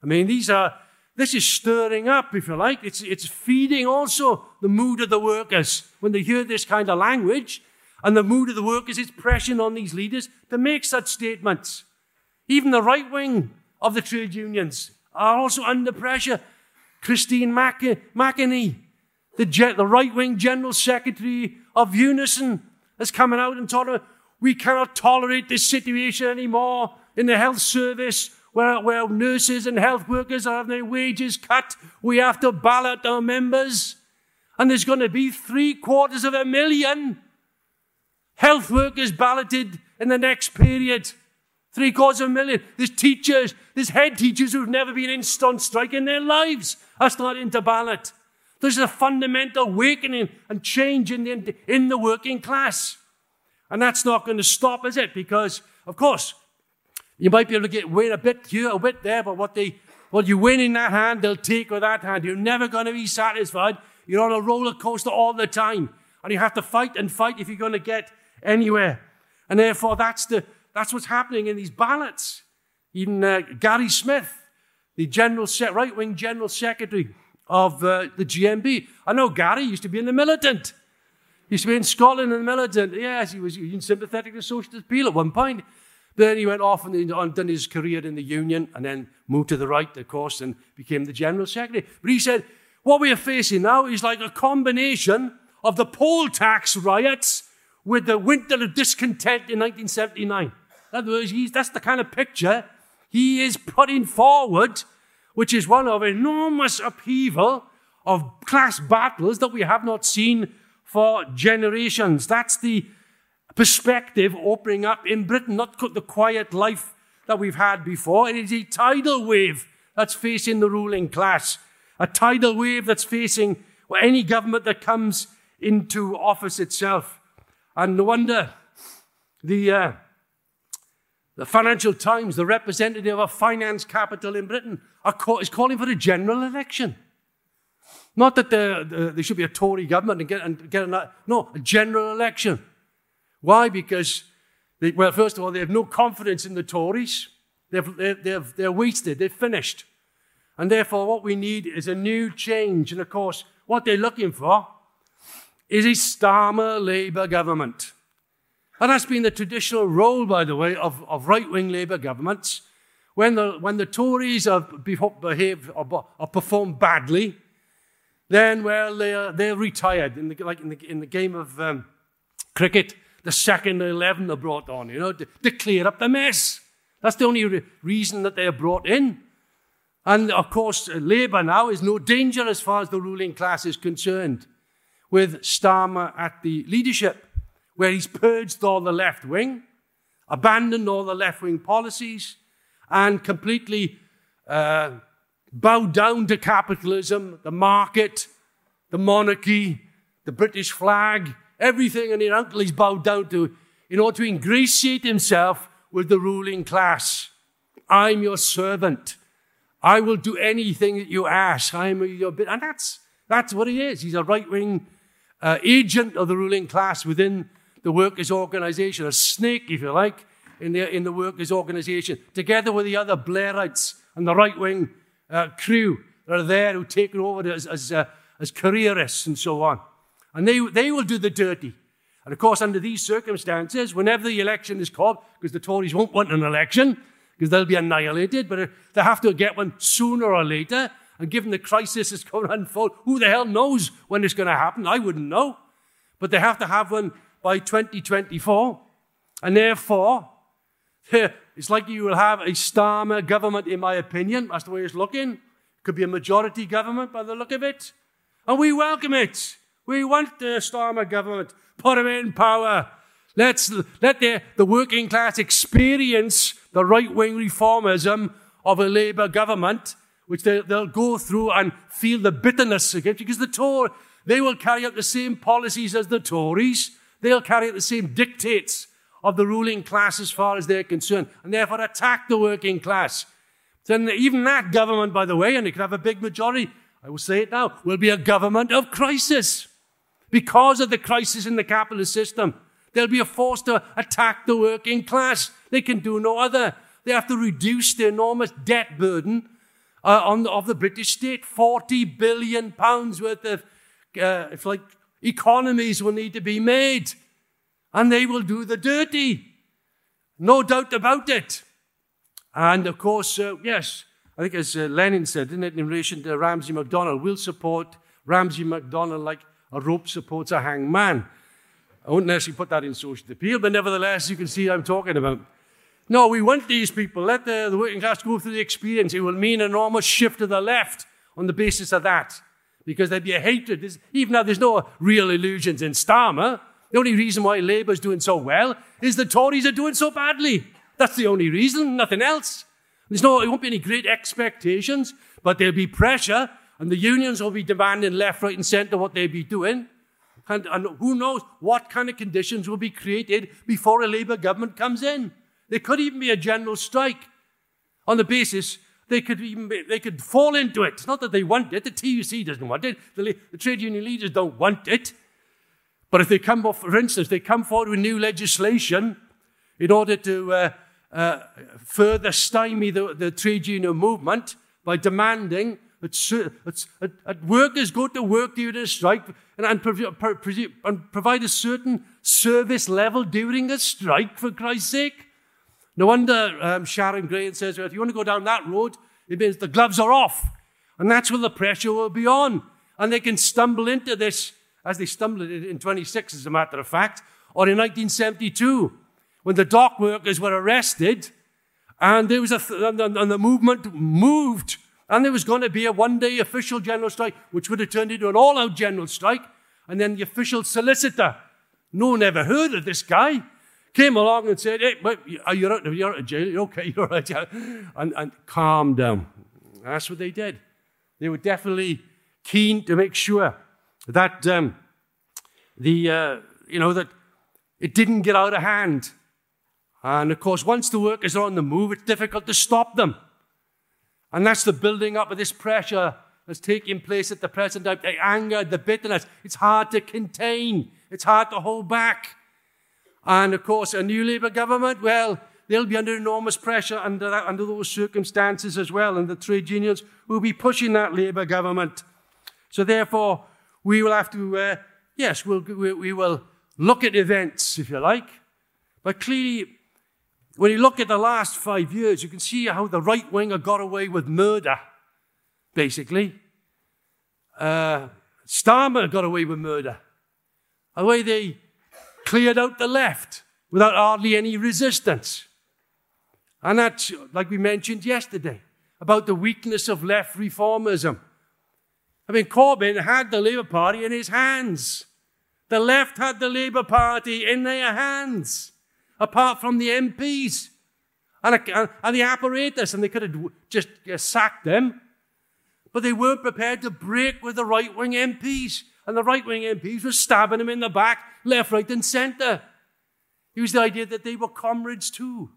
I mean, these are, this is stirring up, if you like. It's, it's feeding also the mood of the workers when they hear this kind of language. And the mood of the workers is pressing on these leaders to make such statements. Even the right wing of the trade unions are also under pressure. Christine McAnea, the, the right wing general secretary of Unison, is coming out and talking we cannot tolerate this situation anymore in the health service where, where nurses and health workers are having their wages cut. We have to ballot our members. And there's going to be three quarters of a million health workers balloted in the next period. Three quarters of a million. There's teachers, there's head teachers who've never been in stunt strike in their lives are starting to ballot. There's a fundamental awakening and change in the, in the working class. And that's not going to stop, is it? Because, of course, you might be able to get win a bit here, a bit there, but what they, what you win in that hand, they'll take with that hand. You're never going to be satisfied. You're on a roller coaster all the time. And you have to fight and fight if you're going to get anywhere. And therefore, that's, the, that's what's happening in these ballots. Even uh, Gary Smith, the general right wing general secretary of uh, the GMB. I know Gary used to be in the militant. He used to be in Scotland in the militant. Yes, he was sympathetic to Socialist Appeal at one point. Then he went off and done his career in the union and then moved to the right, of course, and became the general secretary. But he said, what we are facing now is like a combination of the poll tax riots with the winter of discontent in 1979. In other words, that's the kind of picture he is putting forward, which is one of enormous upheaval of class battles that we have not seen for generations. That's the perspective opening up in Britain, not the quiet life that we've had before. It is a tidal wave that's facing the ruling class, a tidal wave that's facing any government that comes into office itself. And no wonder the, uh, the Financial Times, the representative of finance capital in Britain, is calling for a general election. Not that there, there should be a Tory government and get, and get a, no, a general election. Why? Because, they, well, first of all, they have no confidence in the Tories. They've, they've, they're wasted. They're finished. And therefore, what we need is a new change. And of course, what they're looking for is a Starmer Labour government. And that's been the traditional role, by the way, of, of right wing Labour governments. When the, when the Tories have behave or, or performed badly, then, well, they're, they're retired. In the, like in the, in the game of um, cricket, the second 11 are brought on, you know, to, to clear up the mess. That's the only re- reason that they are brought in. And of course, Labour now is no danger as far as the ruling class is concerned with Starmer at the leadership, where he's purged all the left wing, abandoned all the left wing policies, and completely uh, bowed down to capitalism, the market, the monarchy, the British flag, everything and his uncle he's bowed down to in order to ingratiate himself with the ruling class. I'm your servant. I will do anything that you ask. I'm your bit. And that's, that's what he is. He's a right wing uh, agent of the ruling class within the workers' organization, a snake, if you like, in the, in the workers' organization, together with the other Blairites and the right wing uh, crew that are there who take it over as, as, uh, as careerists and so on. And they, they will do the dirty. And of course, under these circumstances, whenever the election is called, because the Tories won't want an election, because they'll be annihilated, but they have to get one sooner or later. And given the crisis is going to unfold, who the hell knows when it's going to happen? I wouldn't know. But they have to have one by 2024. And therefore, (laughs) it's like you will have a Starmer government, in my opinion. That's the way it's looking. Could be a majority government by the look of it. And we welcome it. We want the Starmer government. Put them in power. Let's let the, the working class experience the right wing reformism of a Labour government which they, will go through and feel the bitterness against, because the Tory, they will carry out the same policies as the Tories. They'll carry out the same dictates of the ruling class as far as they're concerned, and therefore attack the working class. Then even that government, by the way, and it could have a big majority, I will say it now, will be a government of crisis. Because of the crisis in the capitalist system, they'll be forced to attack the working class. They can do no other. They have to reduce the enormous debt burden uh, on, of the British state. 40 billion pounds worth of, uh, if like, economies will need to be made. And they will do the dirty. No doubt about it. And of course, uh, yes, I think as uh, Lenin said, didn't it, in relation to Ramsay MacDonald, we'll support Ramsay MacDonald like a rope supports a hangman. I wouldn't necessarily put that in social appeal, but nevertheless, you can see I'm talking about. No, we want these people. Let the, the working class go through the experience. It will mean an enormous shift to the left on the basis of that. Because there'd be a hatred. There's, even now, there's no real illusions in Starmer. The only reason why Labour's doing so well is the Tories are doing so badly. That's the only reason, nothing else. There's no, there won't be any great expectations, but there'll be pressure, and the unions will be demanding left, right, and centre what they'll be doing. And, and who knows what kind of conditions will be created before a Labour government comes in. There could even be a general strike on the basis they could even they could fall into it. It's not that they want it. The TUC doesn't want it. The, the trade union leaders don't want it. But if they come off, for instance, they come forward with new legislation in order to uh, uh, further stymie the, the trade union movement by demanding that, that workers go to work during a strike and, and, and provide a certain service level during a strike, for Christ's sake. No wonder um, Sharon Graham says, well, if you want to go down that road, it means the gloves are off. And that's where the pressure will be on. And they can stumble into this, as they stumbled in 26, as a matter of fact, or in 1972 when the dock workers were arrested and there was a th- and the movement moved and there was going to be a one-day official general strike which would have turned into an all-out general strike and then the official solicitor no one ever heard of this guy came along and said hey wait, you're, out, out of jail you're okay (laughs) you're right and, and calm down that's what they did they were definitely keen to make sure that um, the uh, you know that it didn't get out of hand and of course, once the workers are on the move, it's difficult to stop them. And that's the building up of this pressure that's taking place at the present time. The anger, the bitterness. It's hard to contain. It's hard to hold back. And of course, a new Labour government, well, they'll be under enormous pressure under, that, under those circumstances as well. And the trade unions will be pushing that Labour government. So therefore, we will have to, uh, yes, we'll, we, we will look at events, if you like. But clearly, when you look at the last five years, you can see how the right wing have got away with murder, basically. Uh, Starmer got away with murder. The way they cleared out the left without hardly any resistance. And that's, like we mentioned yesterday, about the weakness of left reformism. I mean, Corbyn had the Labour Party in his hands. The left had the Labour Party in their hands apart from the MPs and, and the apparatus, and they could have just sacked them. But they weren't prepared to break with the right wing MPs. And the right wing MPs were stabbing him in the back, left, right, and centre. It was the idea that they were comrades too.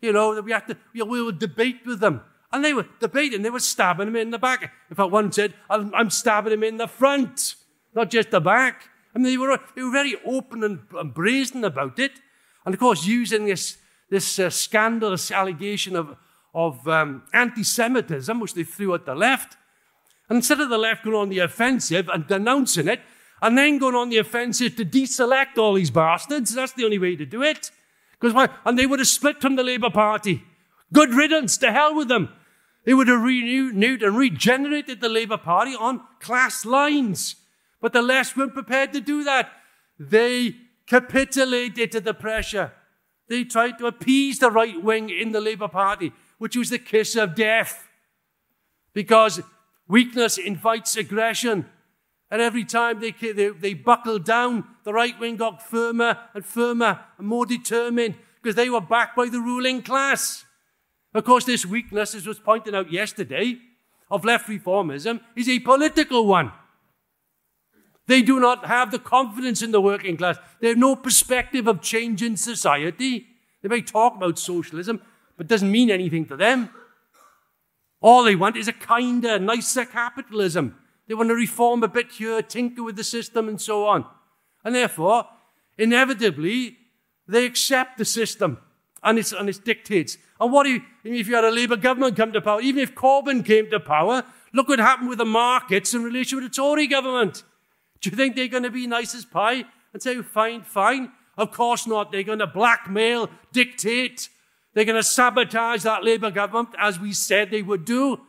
You know, that we had to, we would debate with them. And they were debating, they were stabbing him in the back. In fact, one said, I'm stabbing him in the front, not just the back. I mean, they were, they were very open and, and brazen about it. And of course, using this, this uh, scandalous allegation of, of um, anti Semitism, which they threw at the left. Instead of the left going on the offensive and denouncing it, and then going on the offensive to deselect all these bastards, that's the only way to do it. Because why? And they would have split from the Labour Party. Good riddance, to hell with them. They would have renewed and regenerated the Labour Party on class lines. But the left weren't prepared to do that. They capitulated to the pressure. They tried to appease the right wing in the Labour Party, which was the kiss of death. Because weakness invites aggression. And every time they, they, they buckled down, the right wing got firmer and firmer and more determined because they were backed by the ruling class. Of course, this weakness, as was pointed out yesterday, of left reformism is a political one. They do not have the confidence in the working class. They have no perspective of change in society. They may talk about socialism, but it doesn't mean anything to them. All they want is a kinder, nicer capitalism. They want to reform a bit here, tinker with the system, and so on. And therefore, inevitably, they accept the system and its, and its dictates. And what if, if you had a Labour government come to power? Even if Corbyn came to power, look what happened with the markets in relation with the Tory government. Do you think they're going to be nice as pie and say, fine, fine? Of course not. They're going to blackmail, dictate. They're going to sabotage that Labour government, as we said they would do.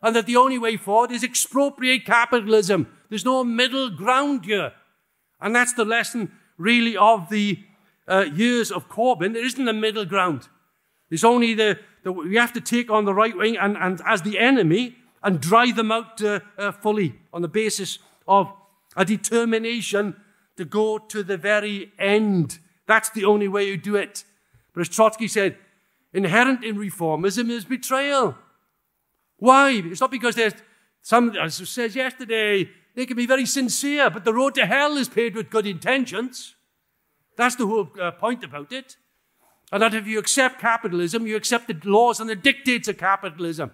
And that the only way forward is expropriate capitalism. There's no middle ground here. And that's the lesson, really, of the uh, years of Corbyn. There isn't a middle ground. There's only the, the we have to take on the right wing and, and as the enemy and drive them out uh, uh, fully on the basis of a determination to go to the very end. That's the only way you do it. But as Trotsky said, inherent in reformism is betrayal. Why? It's not because there's some, as it says yesterday, they can be very sincere, but the road to hell is paved with good intentions. That's the whole uh, point about it. And that if you accept capitalism, you accept the laws and the dictates of capitalism.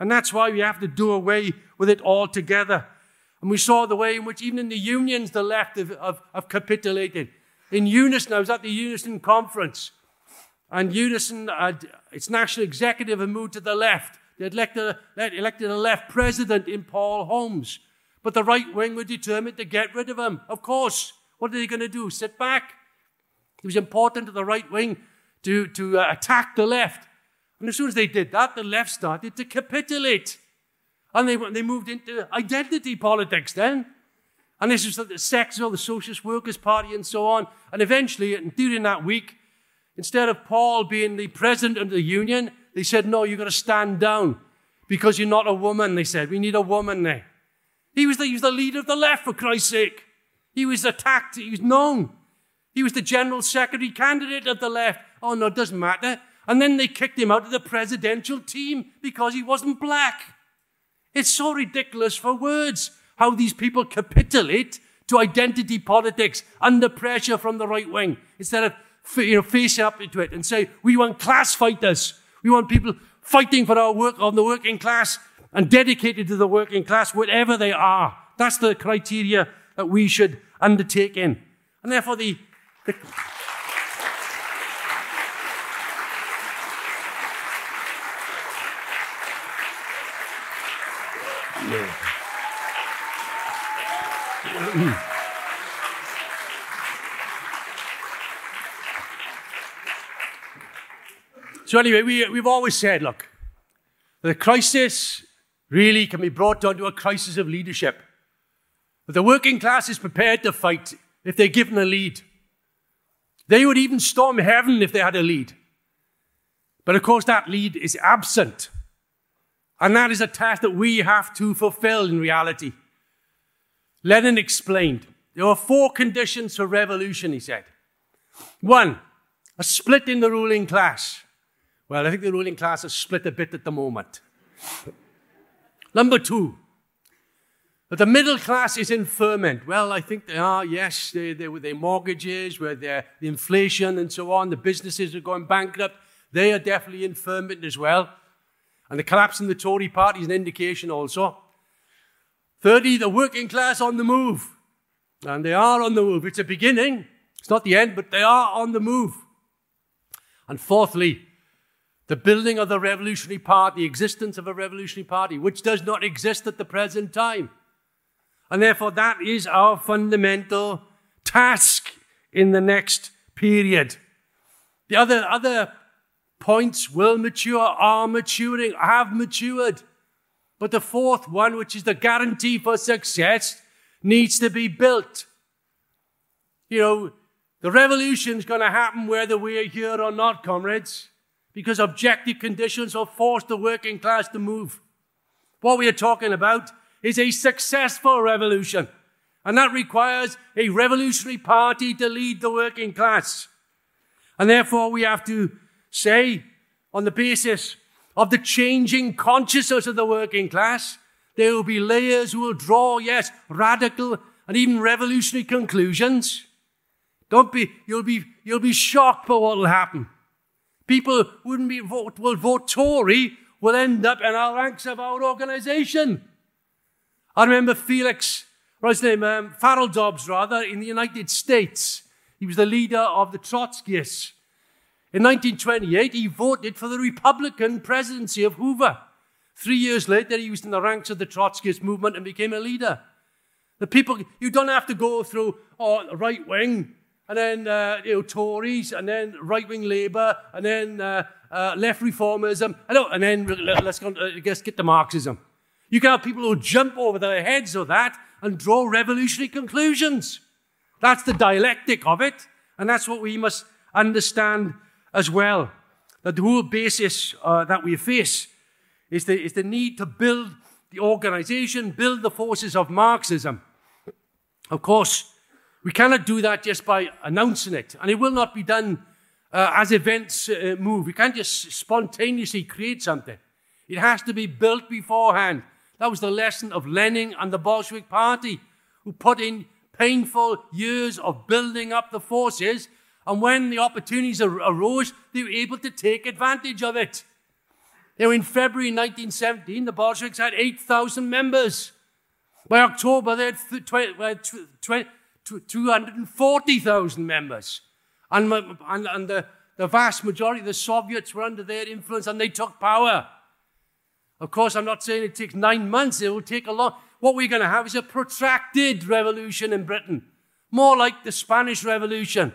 And that's why we have to do away with it altogether. And we saw the way in which even in the unions, the left have, have, have capitulated. In Unison, I was at the Unison conference, and Unison, had, its national executive had moved to the left. They elected, elected a left president in Paul Holmes. But the right wing were determined to get rid of him. Of course. What are they going to do? Sit back? It was important to the right wing to, to uh, attack the left. And as soon as they did that, the left started to capitulate. And they, they moved into identity politics then. And this was the sects of the Socialist Workers' Party and so on. And eventually, during that week, instead of Paul being the president of the union, they said, no, you've got to stand down because you're not a woman, they said. We need a woman there. He was the, he was the leader of the left, for Christ's sake. He was attacked. He was known. He was the general secretary candidate of the left. Oh, no, it doesn't matter. And then they kicked him out of the presidential team because he wasn't black. It's so ridiculous for words how these people capitulate to identity politics under pressure from the right wing instead of you know, face up into it and say, we want class fighters. We want people fighting for our work on the working class and dedicated to the working class, whatever they are. That's the criteria that we should undertake in. And therefore, the the, (clears throat) so anyway, we, we've always said, look, the crisis really can be brought down to a crisis of leadership. But the working class is prepared to fight if they're given a lead. They would even storm heaven if they had a lead. But of course, that lead is absent. And that is a task that we have to fulfill in reality. Lenin explained there are four conditions for revolution, he said. One, a split in the ruling class. Well, I think the ruling class is split a bit at the moment. Number two, but the middle class is in ferment. Well, I think they are, yes, they, they, with their mortgages, with their, the inflation and so on, the businesses are going bankrupt. They are definitely in ferment as well. And the collapse in the Tory party is an indication also. Thirdly, the working class on the move. And they are on the move. It's a beginning. It's not the end, but they are on the move. And fourthly, the building of the revolutionary party, the existence of a revolutionary party, which does not exist at the present time. And therefore, that is our fundamental task in the next period. The other, other points will mature, are maturing, have matured. But the fourth one, which is the guarantee for success, needs to be built. You know, the revolution is going to happen whether we are here or not, comrades, because objective conditions will force the working class to move. What we are talking about is a successful revolution. And that requires a revolutionary party to lead the working class. And therefore, we have to say, on the basis of the changing consciousness of the working class. There will be layers who will draw, yes, radical and even revolutionary conclusions. Don't be, you'll be, you'll be shocked by what will happen. People wouldn't be vote, will vote Tory will end up in our ranks of our organization. I remember Felix, what's his name, um, Farrell Dobbs, rather, in the United States. He was the leader of the Trotskyists. In 1928, he voted for the Republican presidency of Hoover. Three years later, he was in the ranks of the Trotskyist movement and became a leader. The people, you don't have to go through oh, right wing, and then uh, you know, Tories, and then right wing Labour, and then uh, uh, left reformism, and then let's, go, uh, let's get to Marxism. You can have people who jump over their heads of that and draw revolutionary conclusions. That's the dialectic of it, and that's what we must understand as well. That the whole basis uh, that we face is the, is the need to build the organization, build the forces of Marxism. Of course, we cannot do that just by announcing it, and it will not be done uh, as events uh, move. We can't just spontaneously create something. It has to be built beforehand. That was the lesson of Lenin and the Bolshevik Party, who put in painful years of building up the forces, and when the opportunities arose, they were able to take advantage of it. Now, in February 1917, the Bolsheviks had 8,000 members. By October, they had 240,000 members. And, and, and the, the vast majority of the Soviets were under their influence and they took power. Of course, I'm not saying it takes nine months, it will take a long. What we're going to have is a protracted revolution in Britain, more like the Spanish Revolution,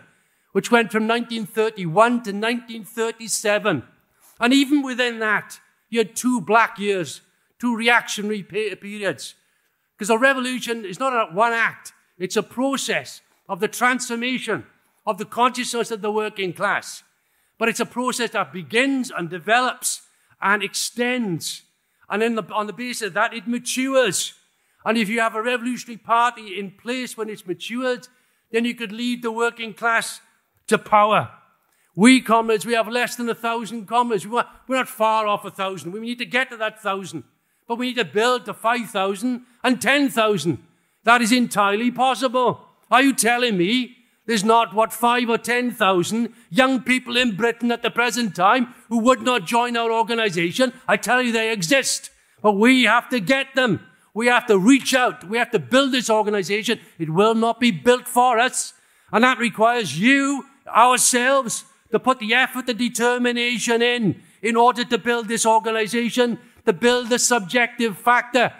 which went from 1931 to 1937. And even within that, you had two black years, two reactionary periods. Because a revolution is not one act, it's a process of the transformation of the consciousness of the working class. But it's a process that begins and develops and extends. And the, on the basis of that, it matures. And if you have a revolutionary party in place when it's matured, then you could lead the working class to power. We comrades, we have less than a thousand comrades. We're not far off a thousand. We need to get to that thousand. But we need to build to 5,000 and 10,000. That is entirely possible. Are you telling me there's not, what, five or 10,000 young people in Britain at the present time who would not join our organization? I tell you, they exist. But we have to get them. We have to reach out. We have to build this organization. It will not be built for us. And that requires you, ourselves, to put the effort, the determination in, in order to build this organization, to build the subjective factor.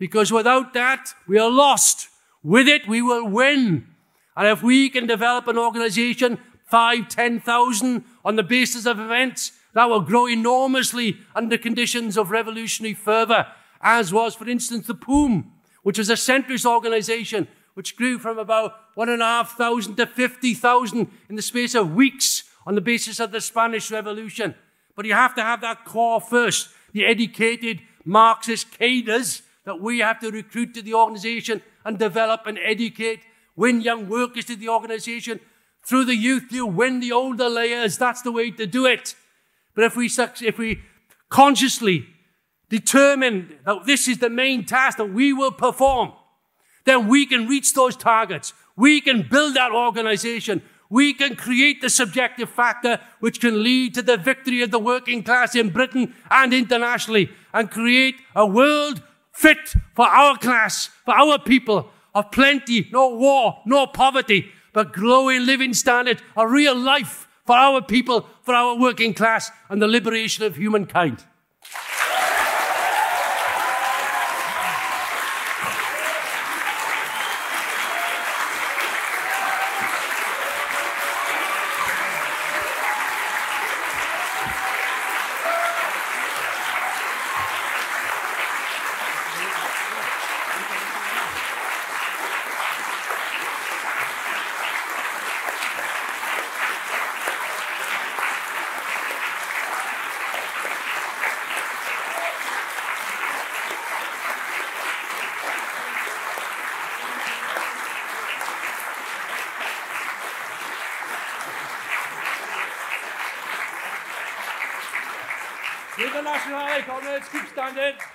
Because without that, we are lost. With it, we will win. And if we can develop an organization, five, ten thousand, on the basis of events, that will grow enormously under conditions of revolutionary fervor, as was, for instance, the POUM, which was a centrist organization, which grew from about one and a half thousand to 50,000 in the space of weeks on the basis of the Spanish Revolution. But you have to have that core first, the educated Marxist cadres that we have to recruit to the organization and develop and educate win young workers to the organization. Through the youth, you win the older layers. That's the way to do it. But if we, if we consciously determine that this is the main task that we will perform, then we can reach those targets. We can build that organization. We can create the subjective factor which can lead to the victory of the working class in Britain and internationally and create a world fit for our class, for our people, of plenty, no war, no poverty, but growing living standard, a real life for our people, for our working class, and the liberation of humankind. Internationale, comrades, keep